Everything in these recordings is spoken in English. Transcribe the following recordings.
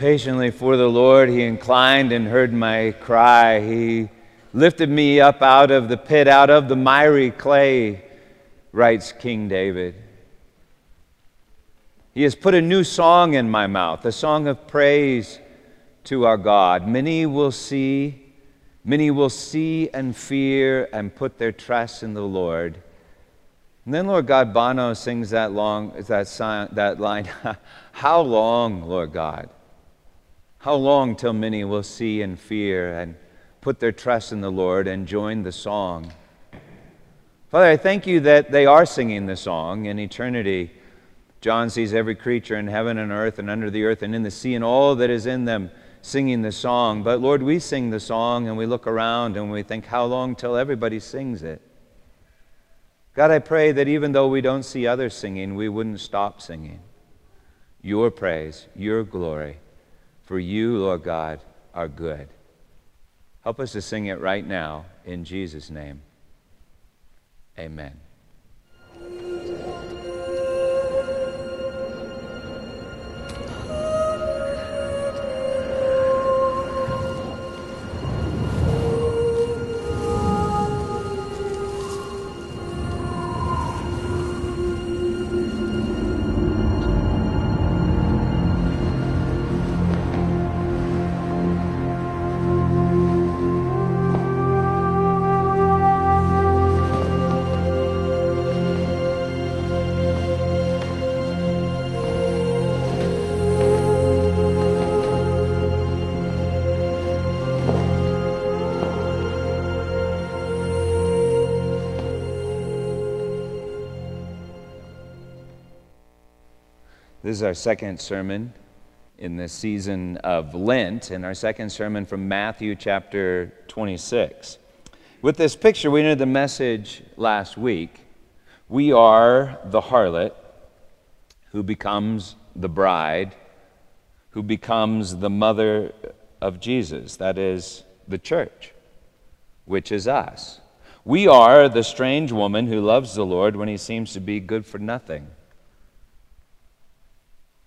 patiently for the Lord. He inclined and heard my cry. He lifted me up out of the pit, out of the miry clay, writes King David. He has put a new song in my mouth, a song of praise to our God. Many will see, many will see and fear and put their trust in the Lord. And then Lord God Bono sings that long that song, that line, How long, Lord God? How long till many will see and fear and put their trust in the Lord and join the song? Father, I thank you that they are singing the song in eternity. John sees every creature in heaven and earth and under the earth and in the sea and all that is in them singing the song. But Lord, we sing the song and we look around and we think, how long till everybody sings it? God, I pray that even though we don't see others singing, we wouldn't stop singing your praise, your glory. For you, Lord God, are good. Help us to sing it right now in Jesus' name. Amen. Is our second sermon in the season of Lent, and our second sermon from Matthew chapter 26. With this picture, we entered the message last week. We are the harlot who becomes the bride, who becomes the mother of Jesus, that is, the church, which is us. We are the strange woman who loves the Lord when he seems to be good for nothing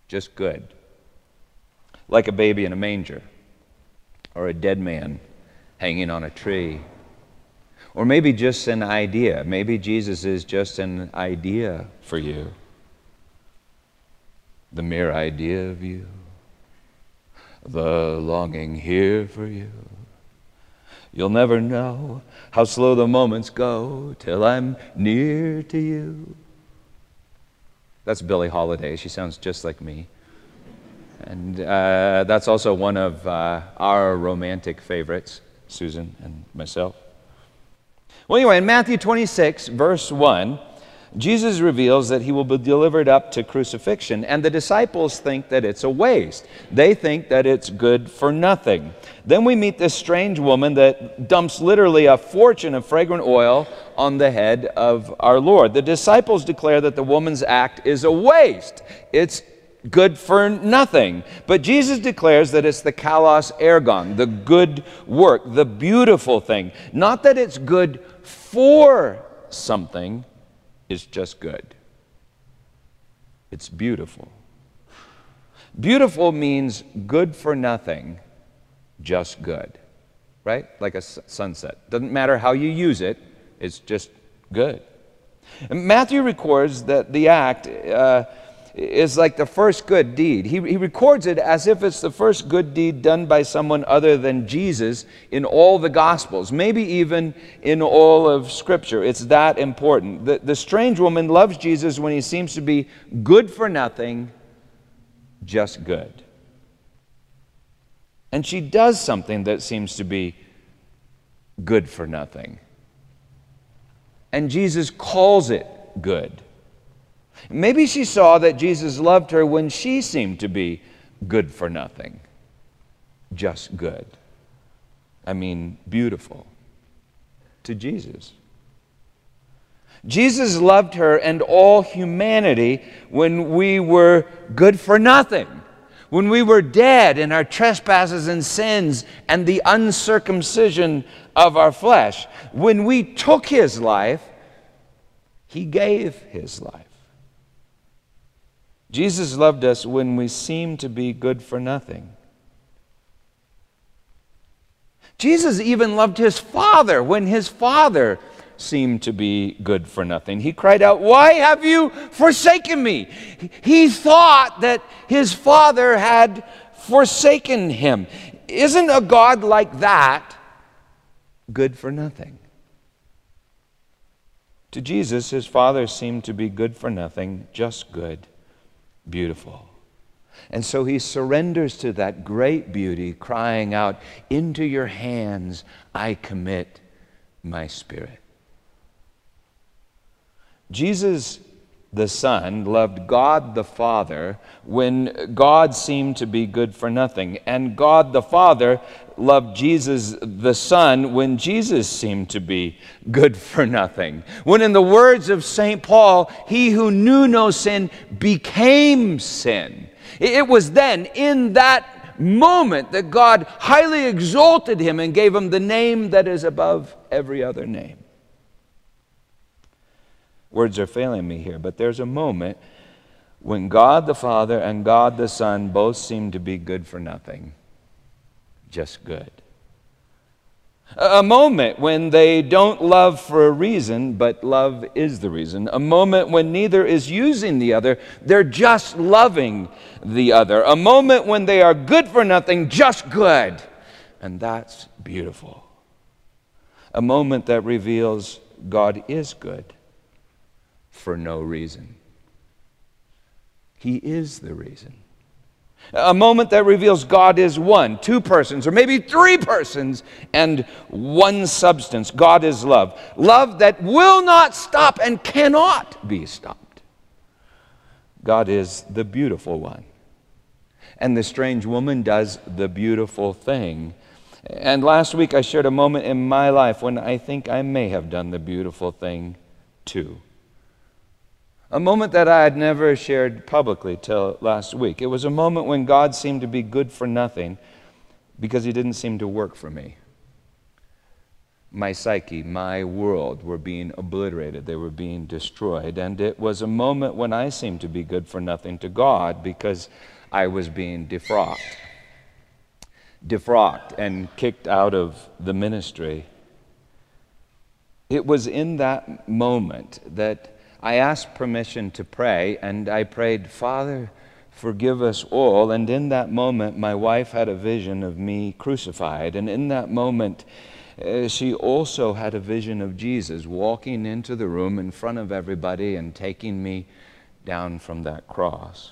just good. Like a baby in a manger, or a dead man hanging on a tree. Or maybe just an idea. Maybe Jesus is just an idea for you. The mere idea of you. The longing here for you. You'll never know how slow the moments go till I'm near to you. That's Billie Holiday. She sounds just like me. And uh, that's also one of uh, our romantic favorites, Susan and myself. Well, anyway, in Matthew 26, verse 1, Jesus reveals that he will be delivered up to crucifixion, and the disciples think that it's a waste. They think that it's good for nothing. Then we meet this strange woman that dumps literally a fortune of fragrant oil on the head of our Lord. The disciples declare that the woman's act is a waste. It's good for nothing. But Jesus declares that it's the kalos ergon, the good work, the beautiful thing. Not that it's good for something, is just good. It's beautiful. Beautiful means good for nothing, just good, right? Like a sunset. Doesn't matter how you use it, it's just good. And Matthew records that the act. Uh, is like the first good deed. He, he records it as if it's the first good deed done by someone other than Jesus in all the Gospels, maybe even in all of Scripture. It's that important. The, the strange woman loves Jesus when he seems to be good for nothing, just good. And she does something that seems to be good for nothing. And Jesus calls it good. Maybe she saw that Jesus loved her when she seemed to be good for nothing, just good. I mean, beautiful to Jesus. Jesus loved her and all humanity when we were good for nothing, when we were dead in our trespasses and sins and the uncircumcision of our flesh, when we took his life, he gave his life. Jesus loved us when we seemed to be good for nothing. Jesus even loved his Father when his Father seemed to be good for nothing. He cried out, Why have you forsaken me? He thought that his father had forsaken him. Isn't a God like that good for nothing? To Jesus, his father seemed to be good for nothing, just good, beautiful. And so he surrenders to that great beauty, crying out, Into your hands I commit my spirit. Jesus the Son loved God the Father when God seemed to be good for nothing. And God the Father loved Jesus the Son when Jesus seemed to be good for nothing. When, in the words of St. Paul, he who knew no sin became sin. It was then, in that moment, that God highly exalted him and gave him the name that is above every other name. Words are failing me here, but there's a moment when God the Father and God the Son both seem to be good for nothing, just good. A moment when they don't love for a reason, but love is the reason. A moment when neither is using the other, they're just loving the other. A moment when they are good for nothing, just good. And that's beautiful. A moment that reveals God is good for no reason. He is the reason. A moment that reveals God is one, two persons, or maybe three persons, and one substance. God is love. Love that will not stop and cannot be stopped. God is the beautiful one. And the strange woman does the beautiful thing. And last week I shared a moment in my life when I think I may have done the beautiful thing too a moment that I had never shared publicly till last week. It was a moment when God seemed to be good for nothing because he didn't seem to work for me. My psyche, my world were being obliterated, they were being destroyed. And it was a moment when I seemed to be good for nothing to God because I was being defrocked. Defrocked and kicked out of the ministry. It was in that moment that I asked permission to pray, and I prayed, Father, forgive us all. And in that moment, my wife had a vision of me crucified. And in that moment, uh, she also had a vision of Jesus walking into the room in front of everybody and taking me down from that cross.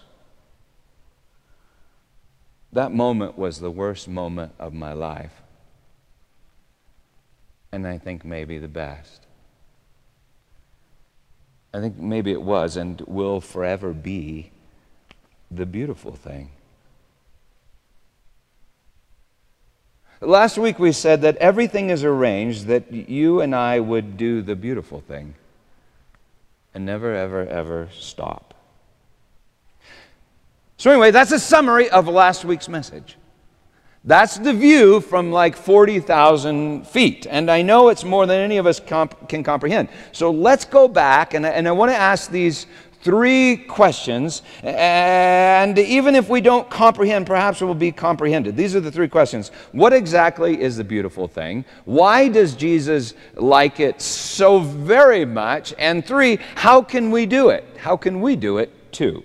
That moment was the worst moment of my life. And I think maybe the best. I think maybe it was and will forever be the beautiful thing. Last week we said that everything is arranged that you and I would do the beautiful thing and never, ever, ever stop. So, anyway, that's a summary of last week's message. That's the view from like 40,000 feet. And I know it's more than any of us comp- can comprehend. So let's go back, and, and I want to ask these three questions. And even if we don't comprehend, perhaps it will be comprehended. These are the three questions What exactly is the beautiful thing? Why does Jesus like it so very much? And three, how can we do it? How can we do it too?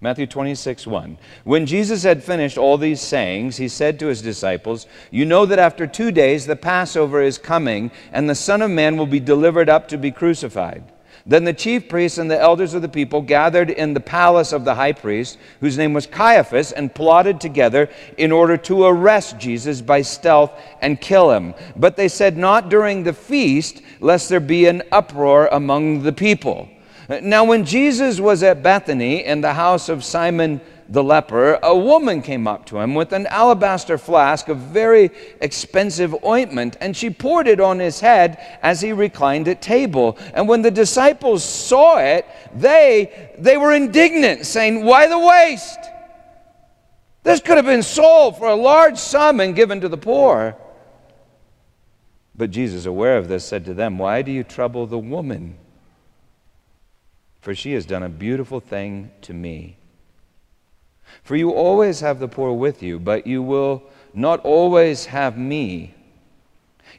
Matthew 26, 1. When Jesus had finished all these sayings, he said to his disciples, You know that after two days the Passover is coming, and the Son of Man will be delivered up to be crucified. Then the chief priests and the elders of the people gathered in the palace of the high priest, whose name was Caiaphas, and plotted together in order to arrest Jesus by stealth and kill him. But they said, Not during the feast, lest there be an uproar among the people. Now, when Jesus was at Bethany in the house of Simon the leper, a woman came up to him with an alabaster flask of very expensive ointment, and she poured it on his head as he reclined at table. And when the disciples saw it, they, they were indignant, saying, Why the waste? This could have been sold for a large sum and given to the poor. But Jesus, aware of this, said to them, Why do you trouble the woman? For she has done a beautiful thing to me. For you always have the poor with you, but you will not always have me.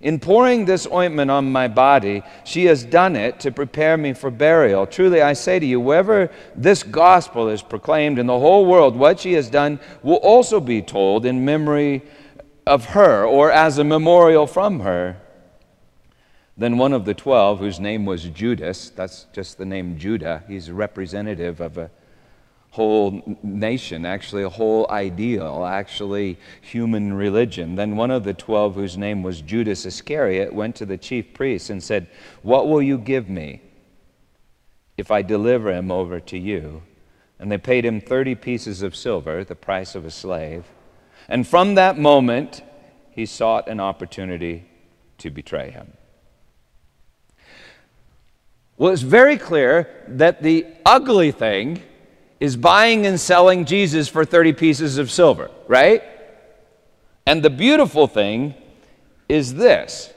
In pouring this ointment on my body, she has done it to prepare me for burial. Truly, I say to you, wherever this gospel is proclaimed in the whole world, what she has done will also be told in memory of her or as a memorial from her. Then one of the twelve, whose name was Judas, that's just the name Judah, he's a representative of a whole nation, actually a whole ideal, actually human religion. Then one of the twelve, whose name was Judas Iscariot, went to the chief priests and said, What will you give me if I deliver him over to you? And they paid him 30 pieces of silver, the price of a slave. And from that moment, he sought an opportunity to betray him. Well, it's very clear that the ugly thing is buying and selling Jesus for 30 pieces of silver, right? And the beautiful thing is this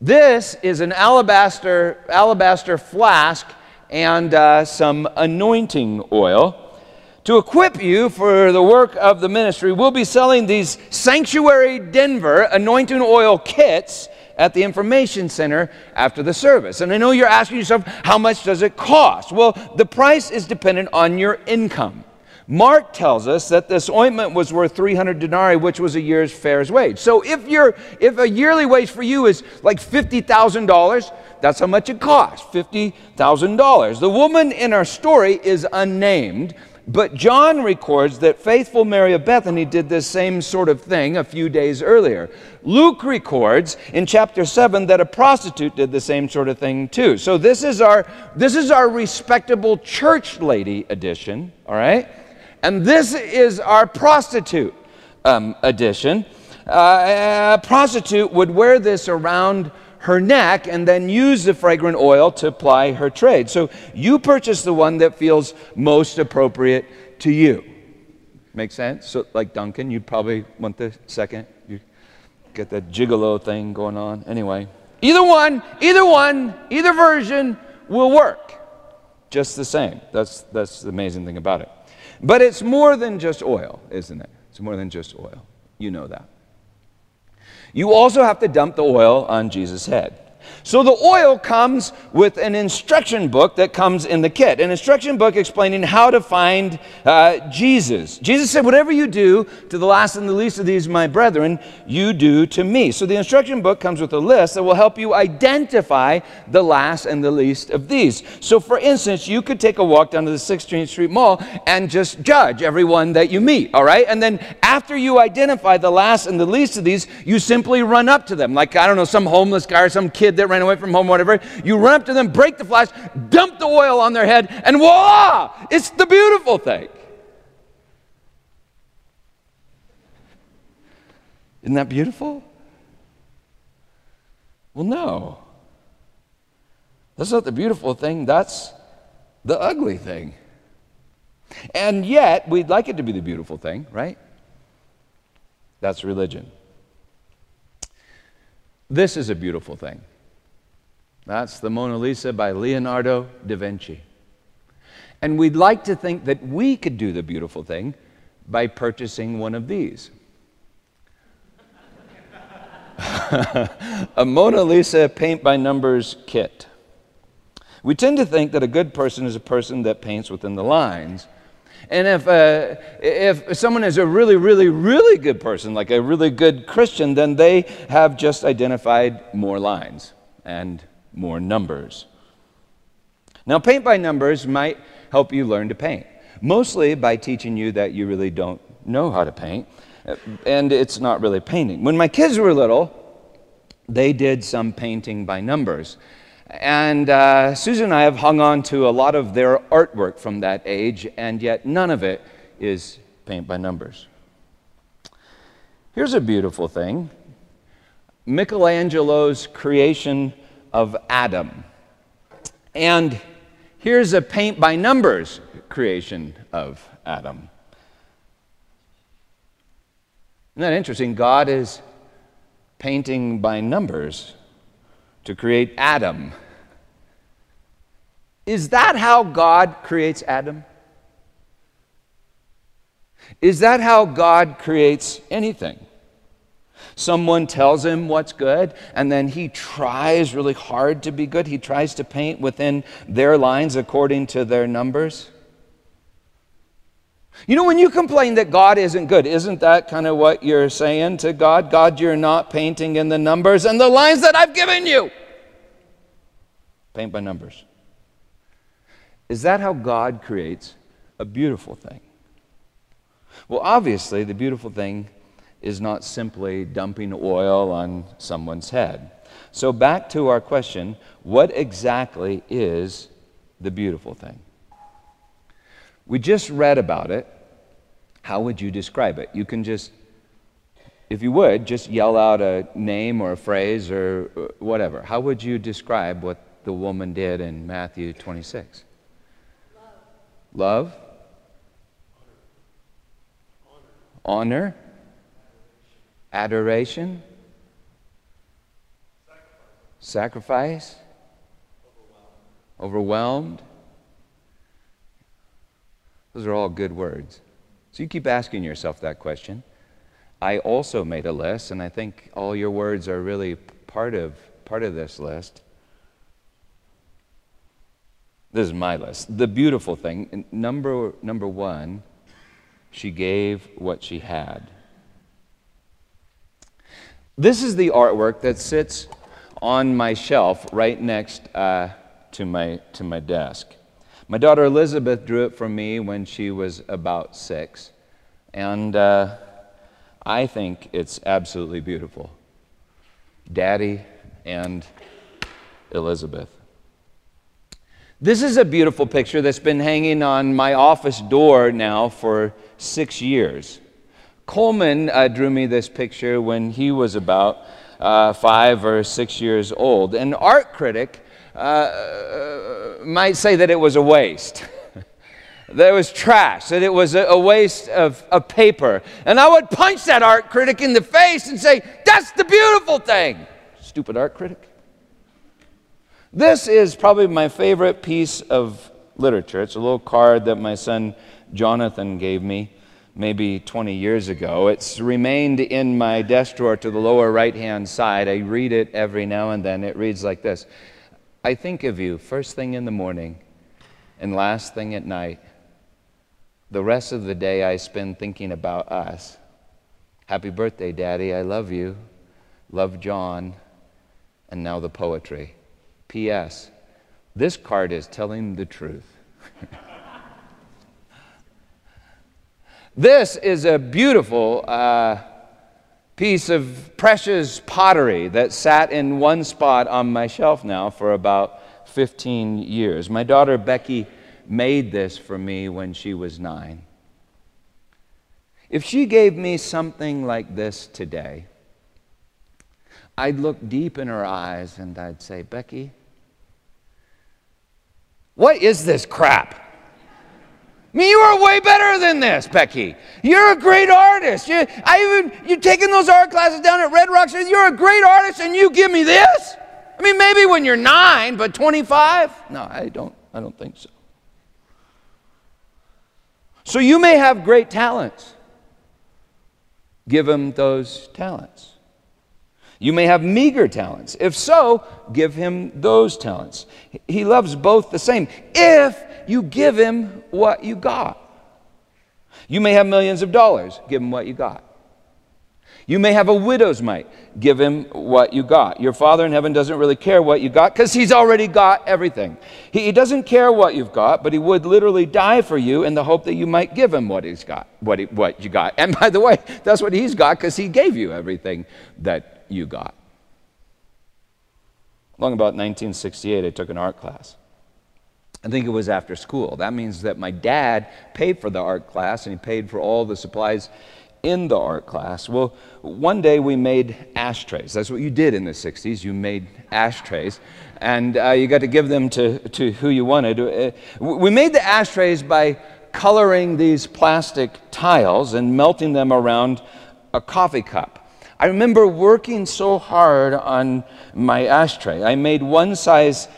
this is an alabaster, alabaster flask and uh, some anointing oil. To equip you for the work of the ministry, we'll be selling these Sanctuary Denver anointing oil kits at the information center after the service. And I know you're asking yourself, how much does it cost? Well, the price is dependent on your income. Mark tells us that this ointment was worth 300 denarii, which was a year's fair's wage. So if you're if a yearly wage for you is like $50,000, that's how much it costs, $50,000. The woman in our story is unnamed, but John records that faithful Mary of Bethany did this same sort of thing a few days earlier. Luke records in chapter 7 that a prostitute did the same sort of thing too. So this is our this is our respectable church lady edition, all right? And this is our prostitute um, edition. Uh, a prostitute would wear this around her neck and then use the fragrant oil to ply her trade. So you purchase the one that feels most appropriate to you. Make sense? So, like Duncan, you'd probably want the second. You get that gigolo thing going on. Anyway, either one, either one, either version will work just the same. That's, that's the amazing thing about it. But it's more than just oil, isn't it? It's more than just oil. You know that. You also have to dump the oil on Jesus' head. So the oil comes with an instruction book that comes in the kit, an instruction book explaining how to find uh, Jesus. Jesus said, Whatever you do to the last and the least of these, my brethren, you do to me. So the instruction book comes with a list that will help you identify the last and the least of these. So, for instance, you could take a walk down to the 16th Street Mall and just judge everyone that you meet, all right? And then after you identify the last and the least of these, you simply run up to them, like, I don't know, some homeless guy or some kid that ran away from home, whatever. You run up to them, break the flask, dump the oil on their head, and voila! It's the beautiful thing. Isn't that beautiful? Well, no. That's not the beautiful thing, that's the ugly thing. And yet, we'd like it to be the beautiful thing, right? That's religion. This is a beautiful thing. That's the Mona Lisa by Leonardo da Vinci. And we'd like to think that we could do the beautiful thing by purchasing one of these. a Mona Lisa paint by numbers kit. We tend to think that a good person is a person that paints within the lines. And if, uh, if someone is a really, really, really good person, like a really good Christian, then they have just identified more lines and more numbers. Now, paint by numbers might help you learn to paint, mostly by teaching you that you really don't know how to paint, and it's not really painting. When my kids were little, they did some painting by numbers. And uh, Susan and I have hung on to a lot of their artwork from that age, and yet none of it is paint by numbers. Here's a beautiful thing Michelangelo's creation of Adam. And here's a paint by numbers creation of Adam. Isn't that interesting? God is painting by numbers to create Adam. Is that how God creates Adam? Is that how God creates anything? Someone tells him what's good, and then he tries really hard to be good. He tries to paint within their lines according to their numbers. You know, when you complain that God isn't good, isn't that kind of what you're saying to God? God, you're not painting in the numbers and the lines that I've given you. Paint by numbers. Is that how God creates a beautiful thing? Well, obviously, the beautiful thing is not simply dumping oil on someone's head. So, back to our question what exactly is the beautiful thing? We just read about it. How would you describe it? You can just, if you would, just yell out a name or a phrase or uh, whatever. How would you describe what the woman did in Matthew 26? Love? Love? Honor? Adoration? Sacrifice? Overwhelmed? Those are all good words. So you keep asking yourself that question. I also made a list, and I think all your words are really part of, part of this list. This is my list. The beautiful thing, number, number one, she gave what she had. This is the artwork that sits on my shelf right next uh, to, my, to my desk. My daughter Elizabeth drew it for me when she was about six, and uh, I think it's absolutely beautiful. Daddy and Elizabeth. This is a beautiful picture that's been hanging on my office door now for six years. Coleman uh, drew me this picture when he was about uh, five or six years old. An art critic uh, uh, might say that it was a waste. that it was trash, that it was a, waste of, of paper. And I would punch that art critic in the face and say, That's the beautiful thing. Stupid art critic. This is probably my favorite piece of literature. It's a little card that my son Jonathan gave me maybe 20 years ago. It's remained in my desk drawer to the lower right hand side. I read it every now and then. It reads like this I think of you first thing in the morning and last thing at night. The rest of the day I spend thinking about us. Happy birthday, Daddy. I love you. Love John. And now the poetry. P.S. This card is telling the truth. this is a beautiful. Uh, piece of precious pottery that sat in one spot on my shelf now for about 15 years. My daughter Becky made this for me when she was nine. If she gave me something like this today, I'd look deep in her eyes and I'd say, Becky, what is this crap? I mean, you are way better than this, Becky. You're a great artist. You, I even you taking those art classes down at Red Rocks. You're a great artist, and you give me this. I mean, maybe when you're nine, but 25? No, I don't. I don't think so. So you may have great talents. Give him those talents. You may have meager talents. If so, give him those talents. He loves both the same. If you give him what you got. You may have millions of dollars, give him what you got. You may have a widow's mite, give him what you got. Your Father in heaven doesn't really care what you got because he's already got everything. He, he, doesn't care what you've got, but he would literally die for you in the hope that you might give him what he's got, what, he, what you got. And by the way, that's what he's got because he gave you everything that you got. Long about 1968, I took an art class. I think it was after school. That means that my dad paid for the art class and he paid for all the supplies in the art class. Well, one day we made ashtrays. That's what you did in the 60s. You made ashtrays. And uh, you got to give them to, to who you wanted. Uh, we made the ashtrays by coloring these plastic tiles and melting them around a coffee cup. I remember working so hard on my ashtray. I made one size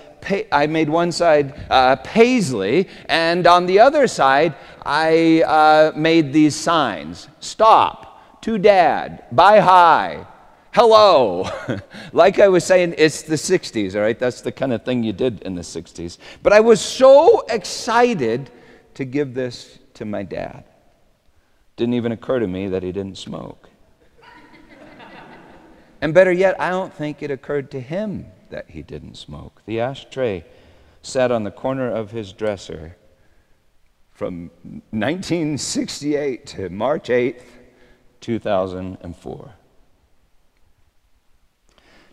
I made one side uh, paisley, and on the other side, I uh, made these signs stop, to dad, buy high, hello. like I was saying, it's the 60s, all right? That's the kind of thing you did in the 60s. But I was so excited to give this to my dad. Didn't even occur to me that he didn't smoke. and better yet, I don't think it occurred to him that he didn't smoke. The ashtray sat on the corner of his dresser from 1968 to March 8th, 2004.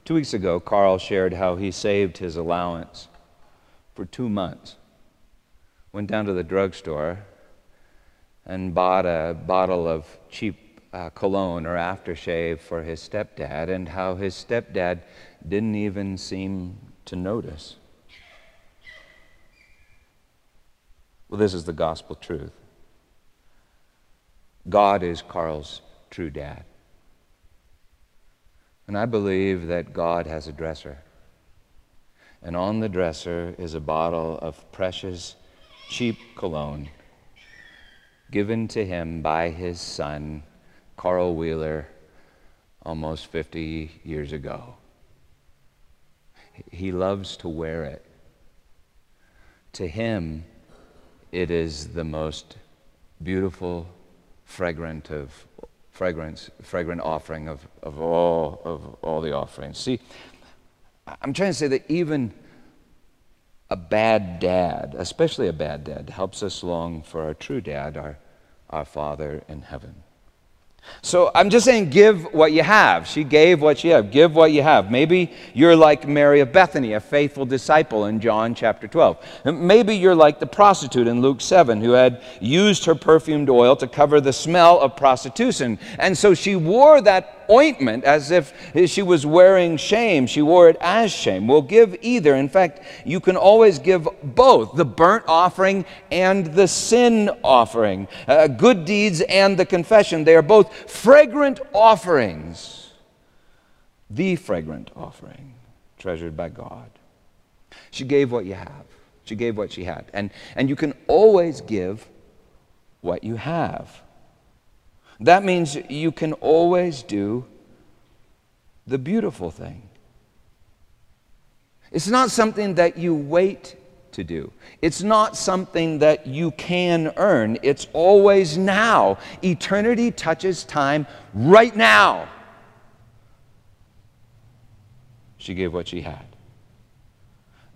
Two weeks ago, Carl shared how he saved his allowance for two months. Went down to the drugstore and bought a bottle of cheap uh, cologne or aftershave for his stepdad, and how his stepdad didn't even seem to notice. Well, this is the gospel truth. God is Carl's true dad. And I believe that God has a dresser. And on the dresser is a bottle of precious, cheap cologne given to him by his son, Carl Wheeler, almost 50 years ago. He loves to wear it. To him, it is the most beautiful, fragrant of fragrance, fragrant offering of, of, all, of all the offerings. See, I'm trying to say that even a bad dad, especially a bad dad, helps us long for our true dad, our, our Father in heaven. So I'm just saying, give what you have. She gave what she had. Give what you have. Maybe you're like Mary of Bethany, a faithful disciple in John chapter 12. Maybe you're like the prostitute in Luke 7, who had used her perfumed oil to cover the smell of prostitution. And so she wore that ointment as if she was wearing shame. She wore it as shame. We'll give either. In fact, you can always give both the burnt offering and the sin offering, uh, good deeds and the confession. They are both fragrant offerings, the fragrant offering treasured by God. She gave what you have. She gave what she had. And, and you can always give what you have. That means you can always do the beautiful thing. It's not something that you wait to do. It's not something that you can earn. It's always now. Eternity touches time right now. She gave what she had.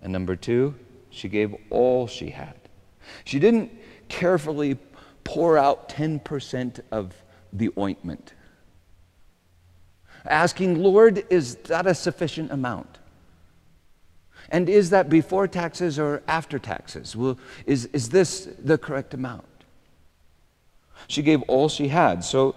And number two, she gave all she had. She didn't carefully pour out 10% of the ointment. Asking, Lord, is that a sufficient amount? And is that before taxes or after taxes? Well, is, is this the correct amount? She gave all she had. So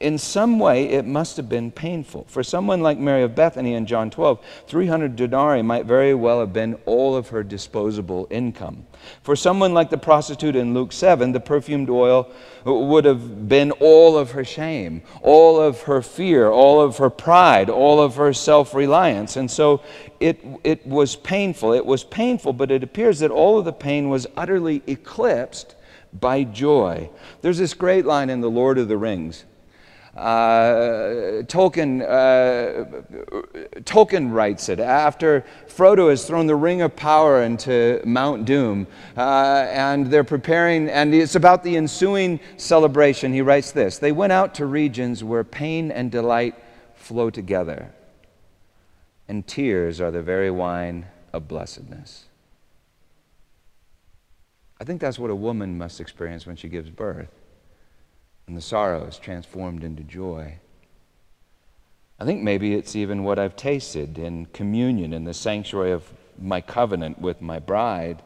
in some way, it must have been painful. For someone like Mary of Bethany in John 12, 300 denarii might very well have been all of her disposable income. For someone like the prostitute in Luke 7, the perfumed oil would have been all of her shame, all of her fear, all of her pride, all of her self reliance. And so it, it was painful. It was painful, but it appears that all of the pain was utterly eclipsed by joy. There's this great line in The Lord of the Rings uh, Tolkien, uh, Tolkien writes it after Frodo has thrown the Ring of Power into Mount Doom, uh, and they're preparing, and it's about the ensuing celebration. He writes this They went out to regions where pain and delight flow together, and tears are the very wine of blessedness. I think that's what a woman must experience when she gives birth and the sorrow is transformed into joy. I think maybe it's even what I've tasted in communion in the sanctuary of my covenant with my bride,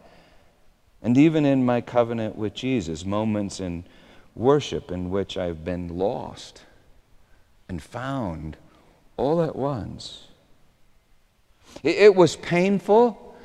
and even in my covenant with Jesus, moments in worship in which I've been lost and found all at once. It, was painful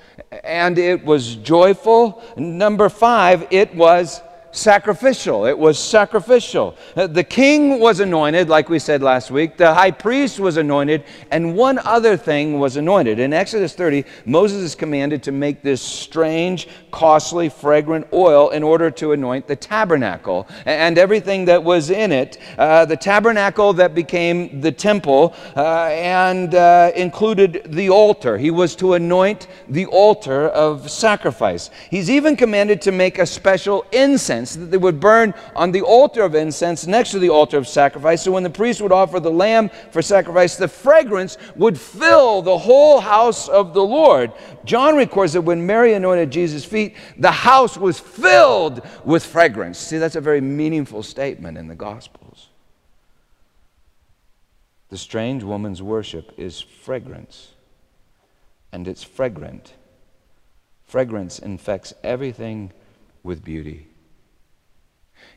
and it was joyful. Number five, it was sacrificial. It was sacrificial. Uh, the king was anointed, like we said last week. The high priest was anointed, and one other thing was anointed. In Exodus 30, Moses is commanded to make this strange, costly, fragrant oil in order to anoint the tabernacle and everything that was in it. Uh, the tabernacle that became the temple uh, and uh, included the altar. He was to anoint the altar of sacrifice. He's even commanded to make a special incense incense that they would burn on the altar of incense next to the altar of sacrifice. So when the priest would offer the lamb for sacrifice, the fragrance would fill the whole house of the Lord. John records that when Mary anointed Jesus' feet, the house was filled with fragrance. See, that's a very meaningful statement in the Gospels. The strange woman's worship is fragrance, and it's fragrant. Fragrance infects everything with beauty.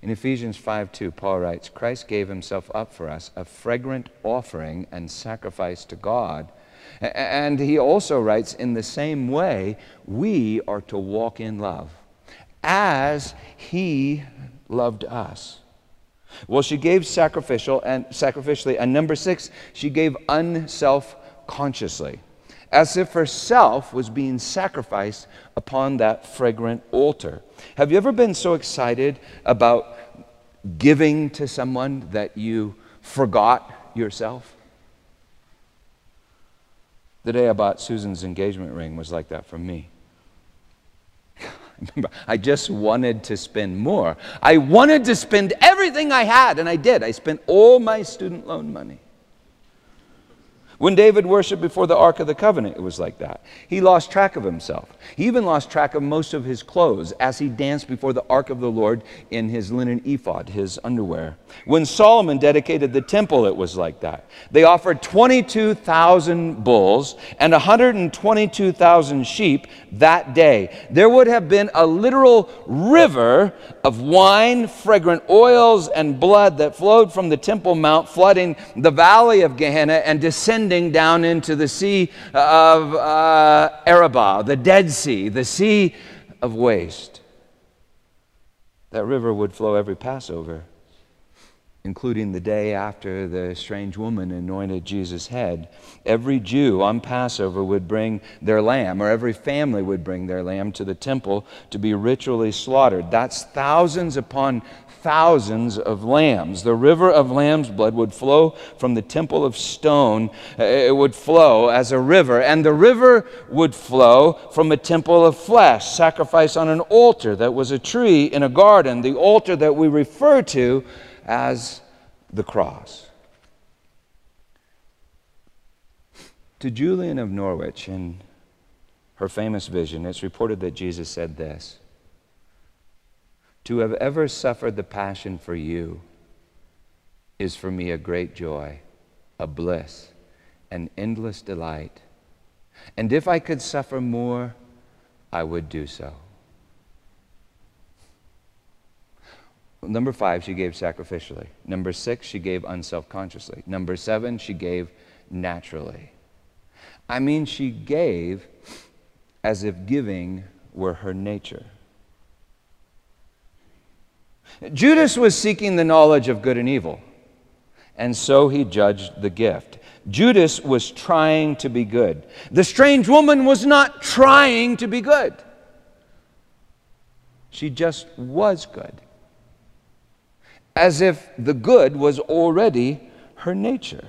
In Ephesians 5 2, Paul writes, Christ gave himself up for us, a fragrant offering and sacrifice to God. And he also writes, in the same way, we are to walk in love as he loved us. Well, she gave sacrificial and sacrificially, and number six, she gave unself consciously, as if herself was being sacrificed upon that fragrant altar. Have you ever been so excited about giving to someone that you forgot yourself? The day I bought Susan's engagement ring was like that for me. Remember, I just wanted to spend more. I wanted to spend everything I had, and I did. I spent all my student loan money. When David worshiped before the Ark of the Covenant, it was like that. He lost track of himself. He even lost track of most of his clothes as he danced before the Ark of the Lord in his linen ephod, his underwear. When Solomon dedicated the temple, it was like that. They offered 22,000 bulls and 122,000 sheep that day. There would have been a literal river of wine, fragrant oils, and blood that flowed from the Temple Mount, flooding the valley of Gehenna and descending down into the Sea of uh, Arabah, the Dead Sea, the Sea of Waste. That river would flow every Passover, including the day after the strange woman anointed Jesus' head. Every Jew on Passover would bring their lamb, or every family would bring their lamb to the temple to be ritually slaughtered. That's thousands upon thousands of lambs. The river of lamb's blood would flow from the temple of stone. Uh, it would flow as a river, and the river would flow from a temple of flesh, sacrificed on an altar that was a tree in a garden, the altar that we refer to as the cross. To Julian of Norwich, in her famous vision, it's reported that Jesus said this to have ever suffered the passion for you is for me a great joy, a bliss, an endless delight. And if I could suffer more, I would do so. Number five, she gave sacrificially. Number six, she gave unself consciously. Number seven, she gave naturally. I mean, she gave as if giving were her nature. Judas was seeking the knowledge of good and evil, and so he judged the gift. Judas was trying to be good. The strange woman was not trying to be good, she just was good. As if the good was already her nature.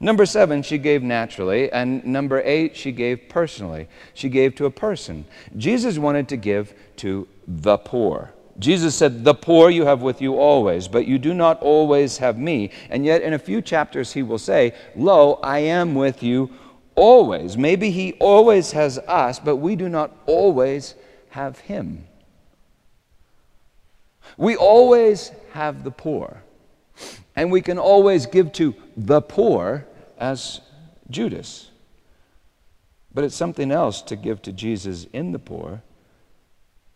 Number seven, she gave naturally. And number eight, she gave personally. She gave to a person. Jesus wanted to give to the poor. Jesus said, The poor you have with you always, but you do not always have me. And yet, in a few chapters, he will say, Lo, I am with you always. Maybe he always has us, but we do not always have him. We always have the poor, and we can always give to the poor as Judas. But it's something else to give to Jesus in the poor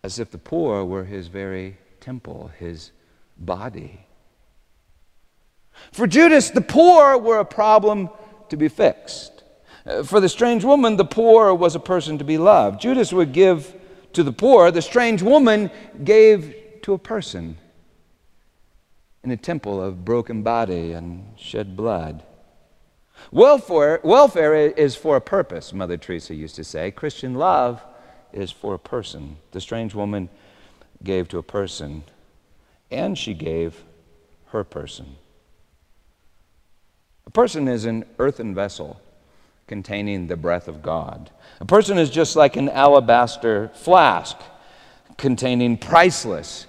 as if the poor were his very temple, his body. For Judas, the poor were a problem to be fixed. Uh, for the strange woman, the poor was a person to be loved. Judas would give to the poor, the strange woman gave to a person in a temple of broken body and shed blood. Welfare, welfare is for a purpose, Mother Teresa used to say. Christian love is for a person. The strange woman gave to a person, and she gave her person. A person is an earthen vessel containing the breath of God. A person is just like an alabaster flask containing priceless,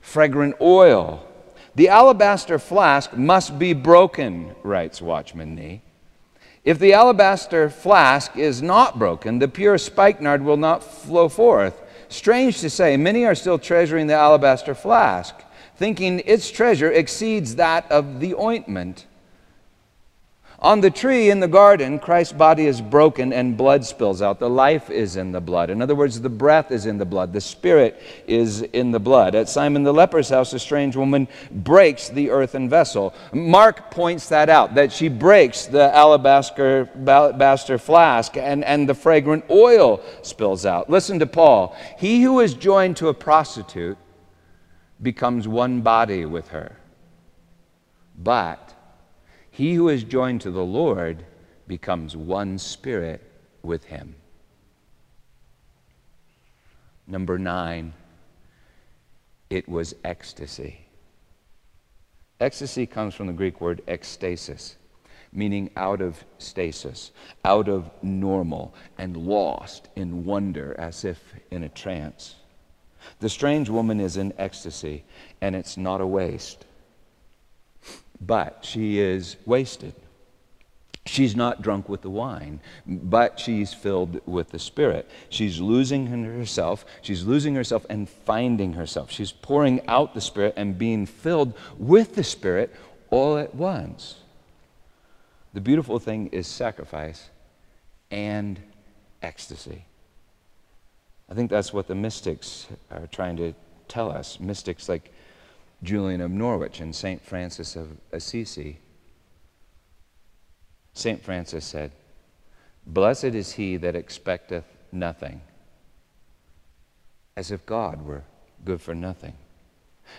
fragrant oil. The alabaster flask must be broken, writes Watchman Nee. If the alabaster flask is not broken, the pure spikenard will not flow forth. Strange to say, many are still treasuring the alabaster flask, thinking its treasure exceeds that of the ointment. On the tree in the garden, Christ's body is broken and blood spills out. The life is in the blood. In other words, the breath is in the blood. The spirit is in the blood. At Simon the leper's house, a strange woman breaks the earthen vessel. Mark points that out, that she breaks the alabaster, alabaster flask and, and the fragrant oil spills out. Listen to Paul. He who is joined to a prostitute becomes one body with her. But he who is joined to the Lord becomes one spirit with him. Number nine, it was ecstasy. Ecstasy comes from the Greek word ekstasis, meaning out of stasis, out of normal, and lost in wonder as if in a trance. The strange woman is in ecstasy, and it's not a waste but she is wasted. She's not drunk with the wine, but she's filled with the Spirit. She's losing herself. She's losing herself and finding herself. She's pouring out the Spirit and being filled with the Spirit all at once. The beautiful thing is sacrifice and ecstasy. I think that's what the mystics are trying to tell us. Mystics like Julian of Norwich and St. Francis of Assisi. St. Francis said, Blessed is he that expecteth nothing, as if God were good for nothing.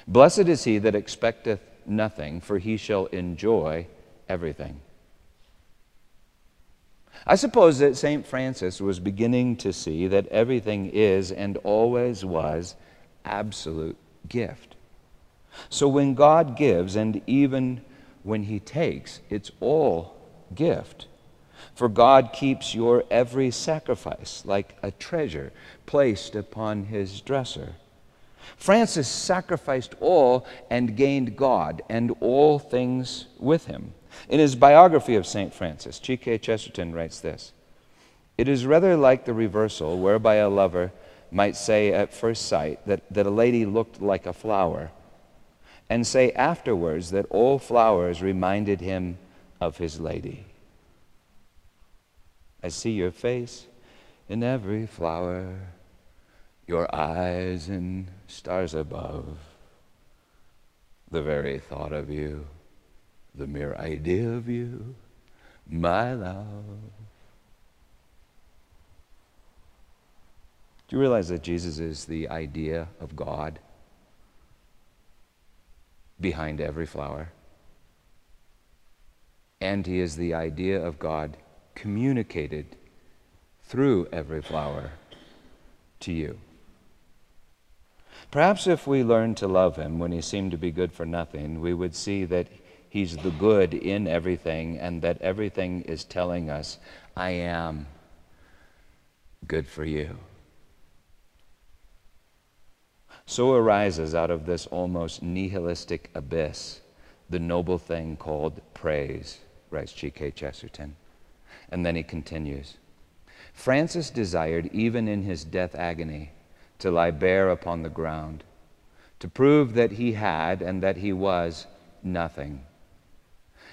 Blessed is he that expecteth nothing, for he shall enjoy everything. I suppose that St. Francis was beginning to see that everything is and always was absolute gift. So when God gives, and even when He takes, it's all gift. For God keeps your every sacrifice like a treasure placed upon His dresser. Francis sacrificed all and gained God and all things with him. In his biography of St. Francis, G.K. Chesterton writes this It is rather like the reversal, whereby a lover might say at first sight that, that a lady looked like a flower and say afterwards that all flowers reminded him of his lady. I see your face in every flower, your eyes in stars above. The very thought of you, the mere idea of you, my love. Do you realize that Jesus is the idea of God? Behind every flower. And he is the idea of God communicated through every flower to you. Perhaps if we learned to love him when he seemed to be good for nothing, we would see that he's the good in everything and that everything is telling us, I am good for you. So arises out of this almost nihilistic abyss the noble thing called praise, writes G.K. Chesterton. And then he continues Francis desired, even in his death agony, to lie bare upon the ground, to prove that he had and that he was nothing.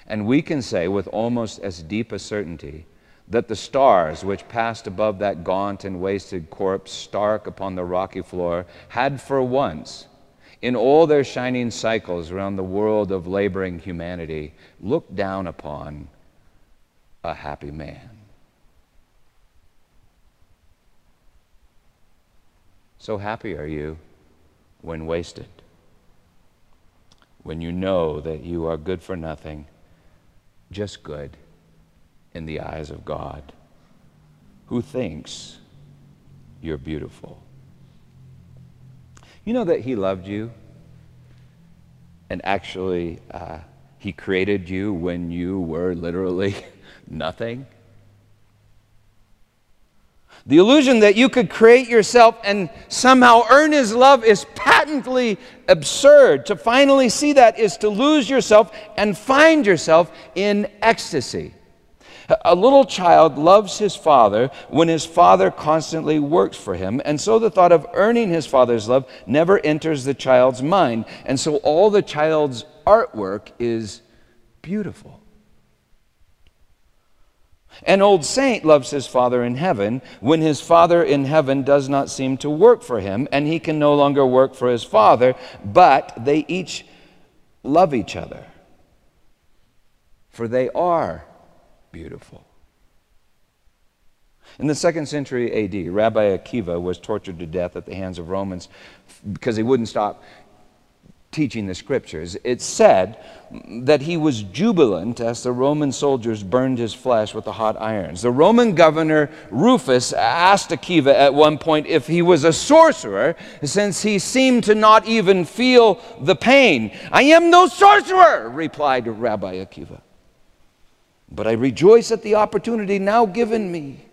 And we can say with almost as deep a certainty that the stars which passed above that gaunt and wasted corpse stark upon the rocky floor had for once, in all their shining cycles around the world of laboring humanity, looked down upon a happy man. So happy are you when wasted, when you know that you are good for nothing, just good in the eyes of God, who thinks you're beautiful. You know that He loved you, and actually, uh, He created you when you were literally nothing? The illusion that you could create yourself and somehow earn his love is patently absurd. To finally see that is to lose yourself and find yourself in ecstasy. A little child loves his father when his father constantly works for him, and so the thought of earning his father's love never enters the child's mind, and so all the child's artwork is beautiful. An old saint loves his Father in heaven when his Father in heaven does not seem to work for him and he can no longer work for his Father, but they each love each other. For they are beautiful. In the second century AD, Rabbi Akiva was tortured to death at the hands of Romans because he wouldn't stop teaching the scriptures. It said that he was jubilant as the Roman soldiers burned his flesh with the hot irons. The Roman governor Rufus asked Akiva at one point if he was a sorcerer, since he seemed to not even feel the pain. I am no sorcerer, replied Rabbi Akiva. But I rejoice at the opportunity now given me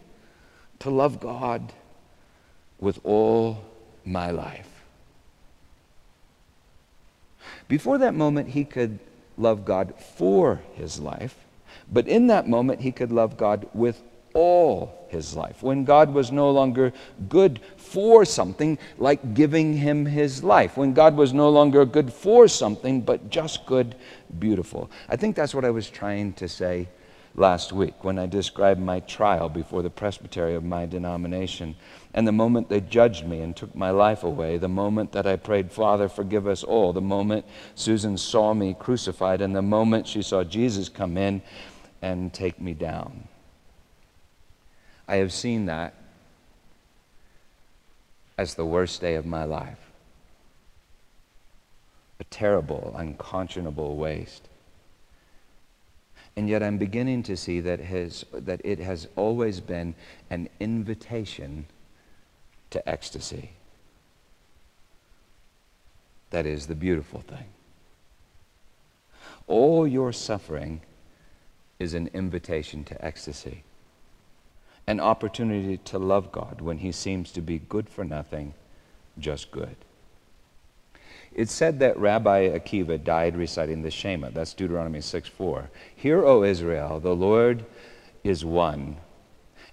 to love God with all my life. Before that moment, he could love God for his life, but in that moment, he could love God with all his life. When God was no longer good for something, like giving him his life. When God was no longer good for something, but just good, beautiful. I think that's what I was trying to say last week when I described my trial before the presbytery of my denomination. And the moment they judged me and took my life away, the moment that I prayed, Father, forgive us all, the moment Susan saw me crucified, and the moment she saw Jesus come in and take me down. I have seen that as the worst day of my life. A terrible, unconscionable waste. And yet I'm beginning to see that, his, that it has always been an invitation to ecstasy. That is the beautiful thing. All your suffering is an invitation to ecstasy, an opportunity to love God when He seems to be good for nothing, just good. It's said that Rabbi Akiva died reciting the Shema. That's Deuteronomy 6 4. Hear, O Israel, the Lord is one.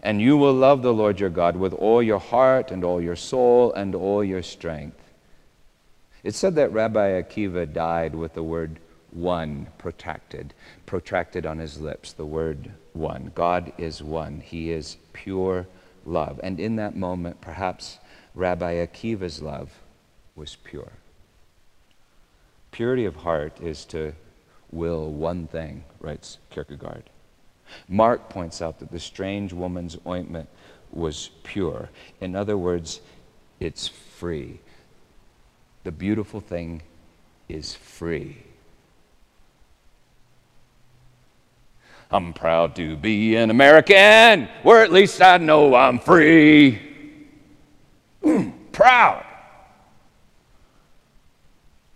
And you will love the Lord your God with all your heart and all your soul and all your strength. It's said that Rabbi Akiva died with the word one protracted, protracted on his lips, the word one. God is one. He is pure love. And in that moment, perhaps Rabbi Akiva's love was pure. Purity of heart is to will one thing, writes Kierkegaard. Mark points out that the strange woman's ointment was pure. In other words, it's free. The beautiful thing is free. I'm proud to be an American, where at least I know I'm free. proud.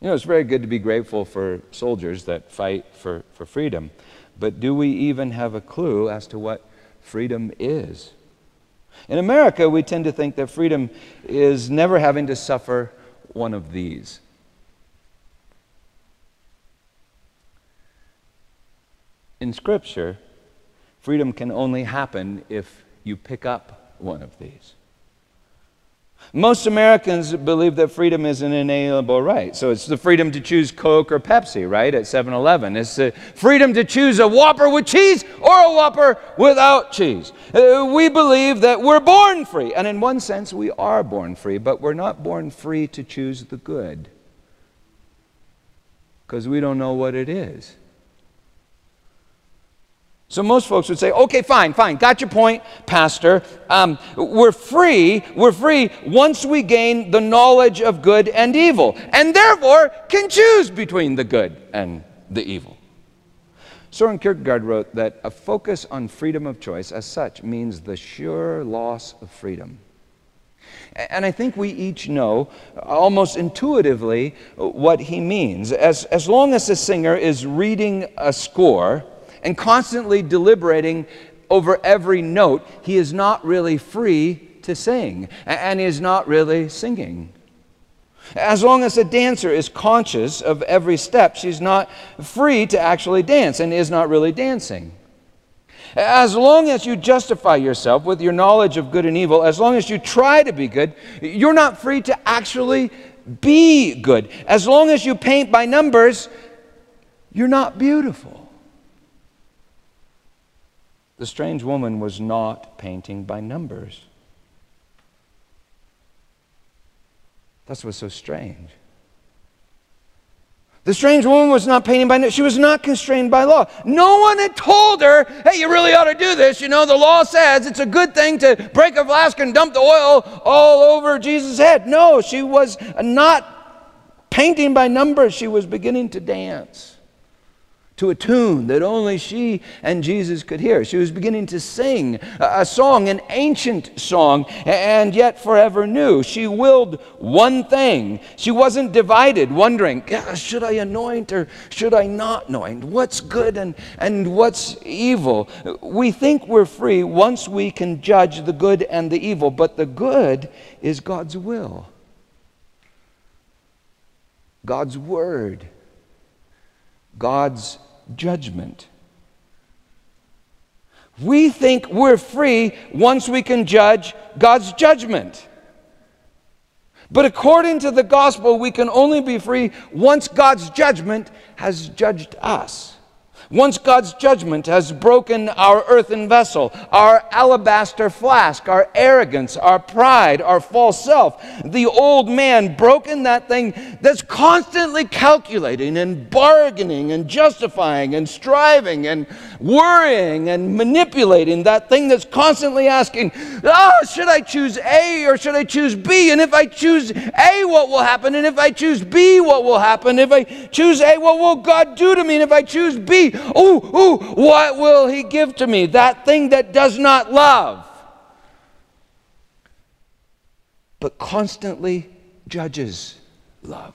You know, it's very good to be grateful for soldiers that fight for, for freedom, but do we even have a clue as to what freedom is? In America, we tend to think that freedom is never having to suffer one of these. In Scripture, freedom can only happen if you pick up one of these. Most Americans believe that freedom is an inalienable right. So it's the freedom to choose Coke or Pepsi, right, at 7 Eleven. It's the freedom to choose a Whopper with cheese or a Whopper without cheese. Uh, we believe that we're born free. And in one sense, we are born free, but we're not born free to choose the good because we don't know what it is. So most folks would say, okay, fine, fine, got your point, Pastor. Um, we're free, we're free once we gain the knowledge of good and evil, and therefore can choose between the good and the evil. Soren Kierkegaard wrote that a focus on freedom of choice as such means the sure loss of freedom. And I think we each know almost intuitively what he means. As, as long as the singer is reading a score, and constantly deliberating over every note, he is not really free to sing, and he is not really singing. As long as a dancer is conscious of every step, she's not free to actually dance and is not really dancing. As long as you justify yourself with your knowledge of good and evil, as long as you try to be good, you're not free to actually be good. As long as you paint by numbers, you're not beautiful. The strange woman was not painting by numbers. That's what's so strange. The strange woman was not painting by she was not constrained by law. No one had told her, "Hey, you really ought to do this." You know, the law says it's a good thing to break a flask and dump the oil all over Jesus' head. No, she was not painting by numbers. She was beginning to dance to a tune that only she and Jesus could hear. She was beginning to sing a song, an ancient song, and yet forever new. She willed one thing. She wasn't divided, wondering, should I anoint or should I not anoint? What's good and, and what's evil? We think we're free once we can judge the good and the evil, but the good is God's will. God's word God's judgment. We think we're free once we can judge God's judgment. But according to the gospel, we can only be free once God's judgment has judged us. Once God's judgment has broken our earthen vessel, our alabaster flask, our arrogance, our pride, our false self, the old man broken that thing that's constantly calculating and bargaining and justifying and striving and worrying and manipulating, that thing that's constantly asking, oh, should I choose A or should I choose B? And if I choose A, what will happen? And if I choose B, what will happen? If I choose A, what will God do to me? And if I choose B, Ooh, ooh, what will he give to me? That thing that does not love, but constantly judges love.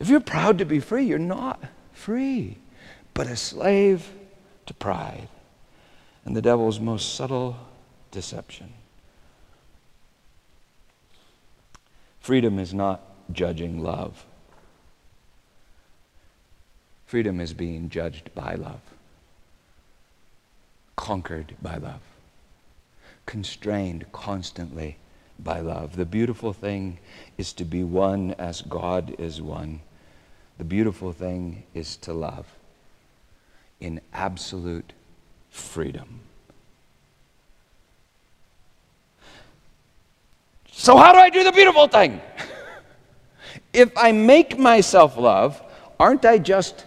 If you're proud to be free, you're not free, but a slave to pride and the devil's most subtle deception. Freedom is not judging love. Freedom is being judged by love, conquered by love, constrained constantly by love. The beautiful thing is to be one as God is one. The beautiful thing is to love in absolute freedom. So, how do I do the beautiful thing? if I make myself love, aren't I just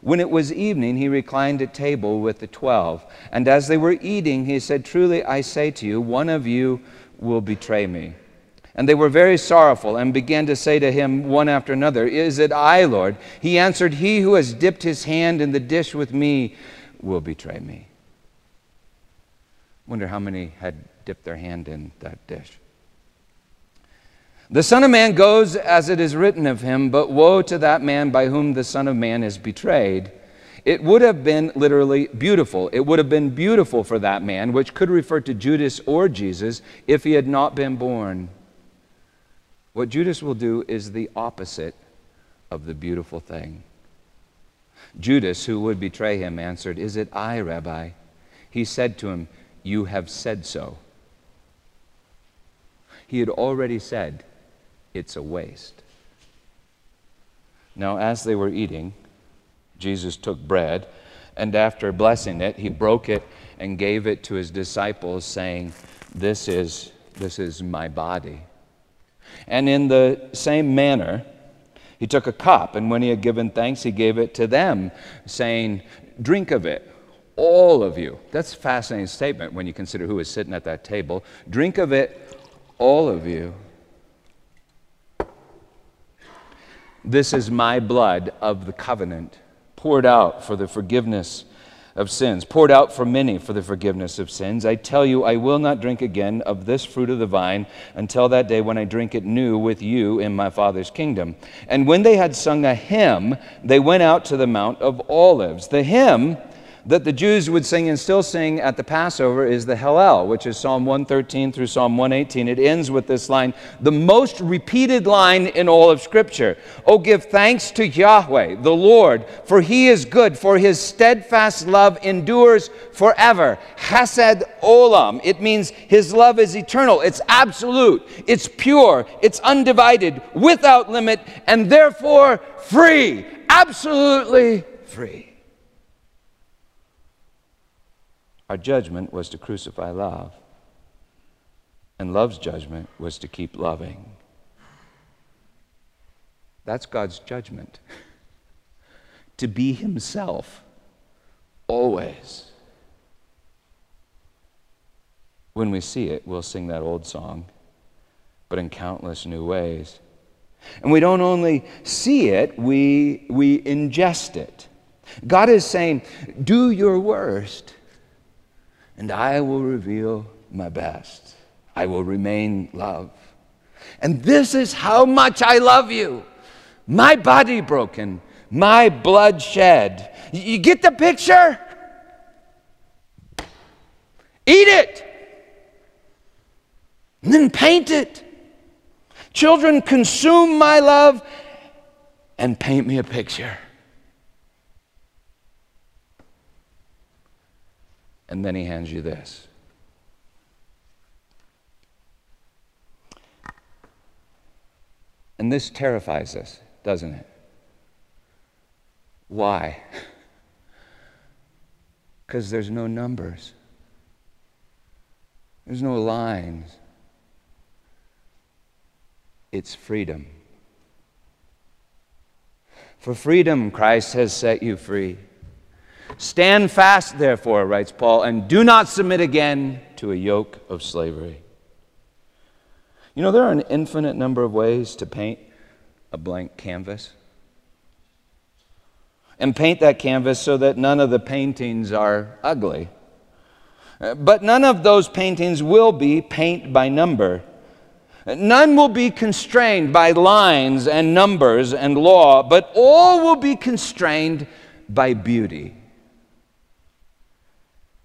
When it was evening, he reclined at table with the twelve. And as they were eating, he said, Truly I say to you, one of you will betray me. And they were very sorrowful and began to say to him one after another, Is it I, Lord? He answered, He who has dipped his hand in the dish with me will betray me. Wonder how many had dipped their hand in that dish. The Son of Man goes as it is written of him, but woe to that man by whom the Son of Man is betrayed. It would have been literally beautiful. It would have been beautiful for that man, which could refer to Judas or Jesus, if he had not been born. What Judas will do is the opposite of the beautiful thing. Judas, who would betray him, answered, Is it I, Rabbi? He said to him, You have said so. He had already said, It's a waste. Now, as they were eating, Jesus took bread, and after blessing it, he broke it and gave it to his disciples, saying, This is, this is my body. And in the same manner, he took a cup, and when he had given thanks, he gave it to them, saying, Drink of it, all of you. That's a fascinating statement when you consider who was sitting at that table. Drink of it, all of you. This is my blood of the covenant, poured out for the forgiveness of sins, poured out for many for the forgiveness of sins. I tell you, I will not drink again of this fruit of the vine until that day when I drink it new with you in my Father's kingdom. And when they had sung a hymn, they went out to the Mount of Olives. The hymn that the Jews would sing and still sing at the Passover is the Hallel, which is Psalm 113 through Psalm 118. It ends with this line, the most repeated line in all of Scripture. Oh, give thanks to Yahweh, the Lord, for he is good, for his steadfast love endures forever. Hesed olam. It means his love is eternal, it's absolute, it's pure, it's undivided, without limit, and therefore free. Absolutely free. Our judgment was to crucify love, and love's judgment was to keep loving. That's God's judgment. to be Himself always. When we see it, we'll sing that old song, but in countless new ways. And we don't only see it, we, we ingest it. God is saying, Do your worst and I will reveal my best. I will remain love. And this is how much I love you. My body broken, my blood shed. You get the picture? Eat it. And then paint it. Children, consume my love and paint me a picture. And then he hands you this. And this terrifies us, doesn't it? Why? Because there's no numbers, there's no lines. It's freedom. For freedom, Christ has set you free. Stand fast, therefore, writes Paul, and do not submit again to a yoke of slavery. You know, there are an infinite number of ways to paint a blank canvas. And paint that canvas so that none of the paintings are ugly. Uh, but none of those paintings will be paint by number. None will be constrained by lines and numbers and law, but all will be constrained by beauty.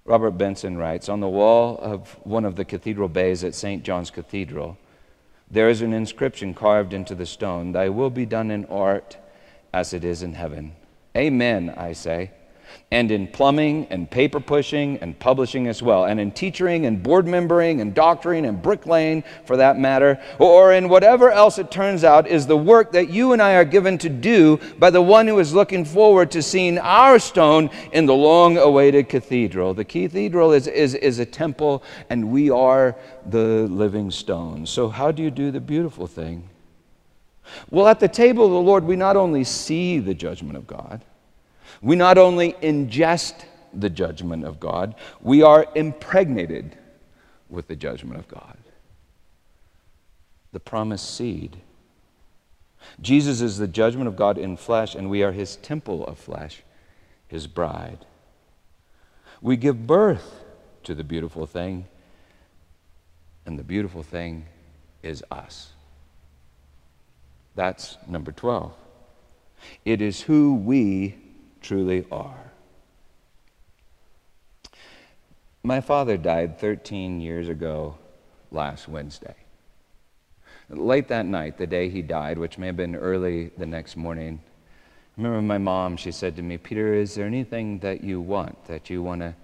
Robert Benson writes On the wall of one of the cathedral bays at St. John's Cathedral, there is an inscription carved into the stone Thy will be done in art as it is in heaven. Amen, I say and in plumbing and paper pushing and publishing as well, and in teaching and board membering and doctoring and bricklaying for that matter, or in whatever else it turns out is the work that you and I are given to do by the one who is looking forward to seeing our stone in the long awaited cathedral. The cathedral is, is, is a temple, and we are the living stones. So, how do you do the beautiful thing? Well, at the table of the Lord, we not only see the judgment of God, we not only ingest the judgment of God, we are impregnated with the judgment of God. The promised seed. Jesus is the judgment of God in flesh, and we are his temple of flesh, his bride. We give birth to the beautiful thing, and the beautiful thing is us. That's number 12. It is who we truly are. My father died 13 years ago last Wednesday. Late that night, the day he died, which may have been early the next morning, I remember my mom, she said to me, Peter, is there anything that you want, that you want to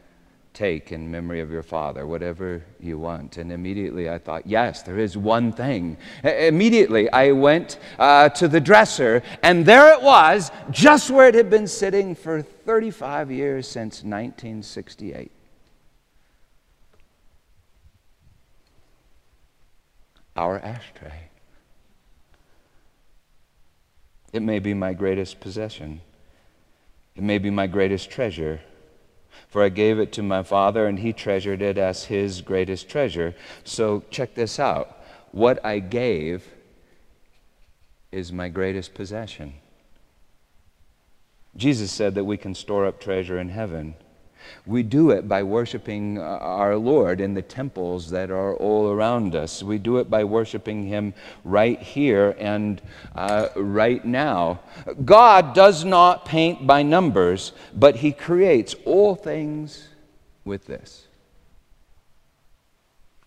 Take in memory of your father, whatever you want. And immediately I thought, yes, there is one thing. immediately I went uh, to the dresser, and there it was, just where it had been sitting for 35 years since 1968. Our ashtray. It may be my greatest possession. It may be my greatest treasure. For I gave it to my father, and he treasured it as his greatest treasure. So check this out. What I gave is my greatest possession. Jesus said that we can store up treasure in heaven. We do it by worshiping uh, our Lord in the temples that are all around us. We do it by worshiping Him right here and uh, right now. God does not paint by numbers, but He creates all things with this.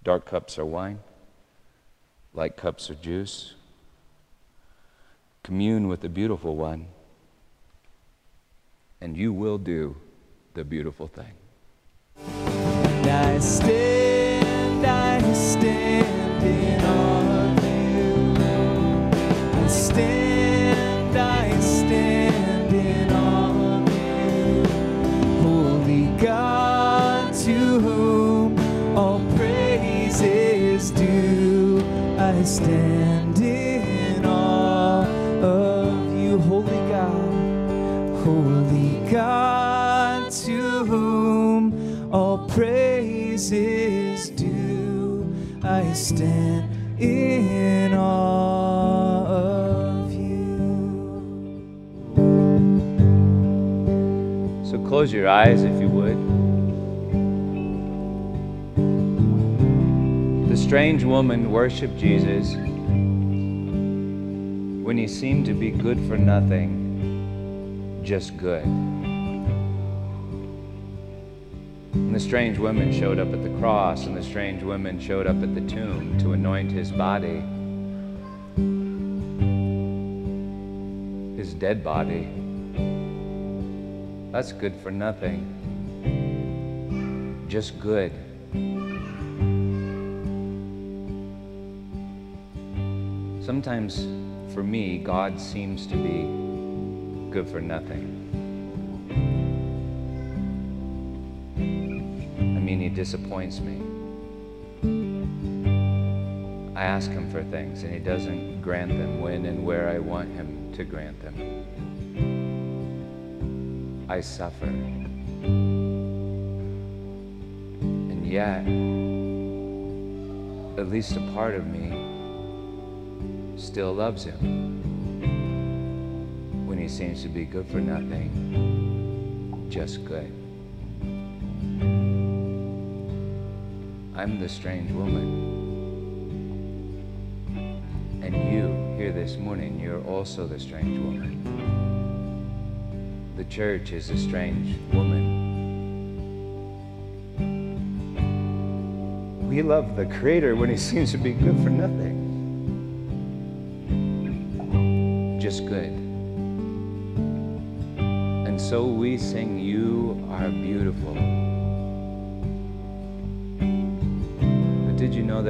Dark cups are wine, light cups are juice. Commune with the beautiful one, and you will do the beautiful thing. I stand, I stand in awe of you. I stand, I stand in awe of you. Holy God, to whom all praise is due. I stand Stand in awe of you. So close your eyes if you would. The strange woman worshiped Jesus when he seemed to be good for nothing, just good. And the strange women showed up at the cross, and the strange women showed up at the tomb to anoint his body, his dead body. That's good for nothing, just good. Sometimes for me, God seems to be good for nothing. Disappoints me. I ask him for things and he doesn't grant them when and where I want him to grant them. I suffer. And yet, at least a part of me still loves him when he seems to be good for nothing, just good. I'm the strange woman. And you, here this morning, you're also the strange woman. The church is a strange woman. We love the Creator when He seems to be good for nothing. Just good. And so we sing, You are beautiful.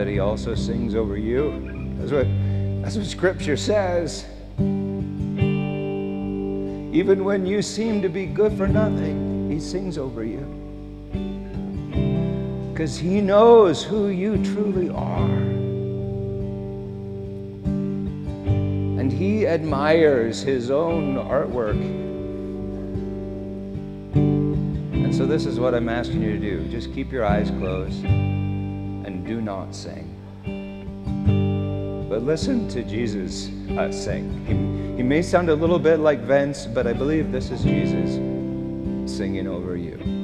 That he also sings over you? That's what, that's what Scripture says. Even when you seem to be good for nothing, he sings over you. Because he knows who you truly are. And he admires his own artwork. And so, this is what I'm asking you to do just keep your eyes closed do not sing. But listen to Jesus uh, sing. He, he may sound a little bit like Vince, but I believe this is Jesus singing over you.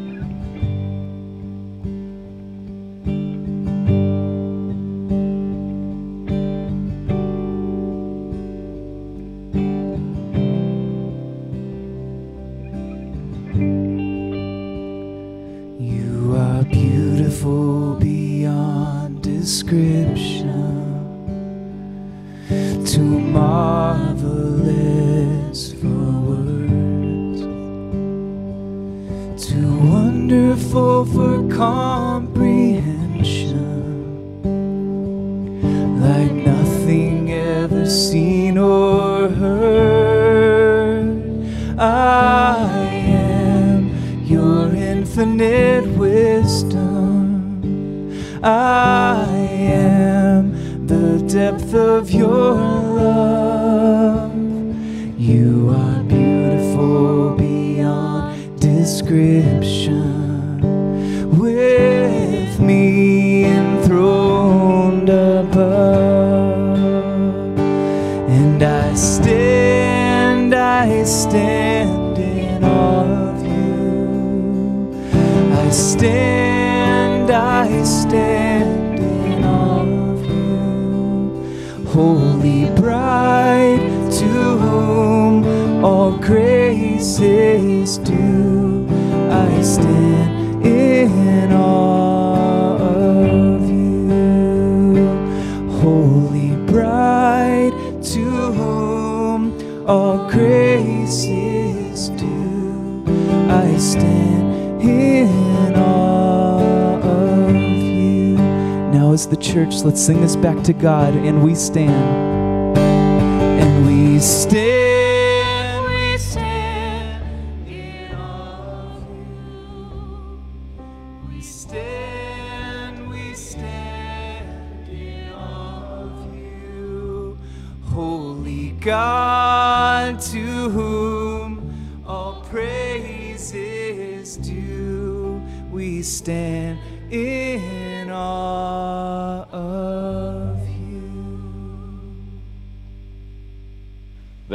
Grace is due. I stand in awe of you. Now, as the church, let's sing this back to God, and we stand. And we stand,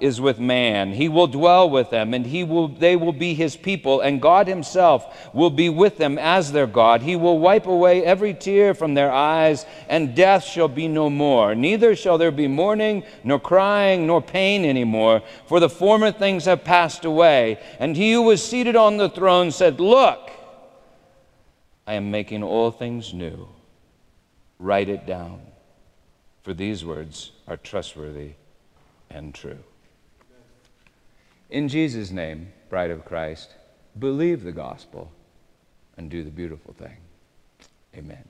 is with man. He will dwell with them, and he will, they will be his people, and God himself will be with them as their God. He will wipe away every tear from their eyes, and death shall be no more. Neither shall there be mourning, nor crying, nor pain anymore, for the former things have passed away. And he who was seated on the throne said, Look, I am making all things new. Write it down, for these words are trustworthy and true. In Jesus' name, bride of Christ, believe the gospel and do the beautiful thing. Amen.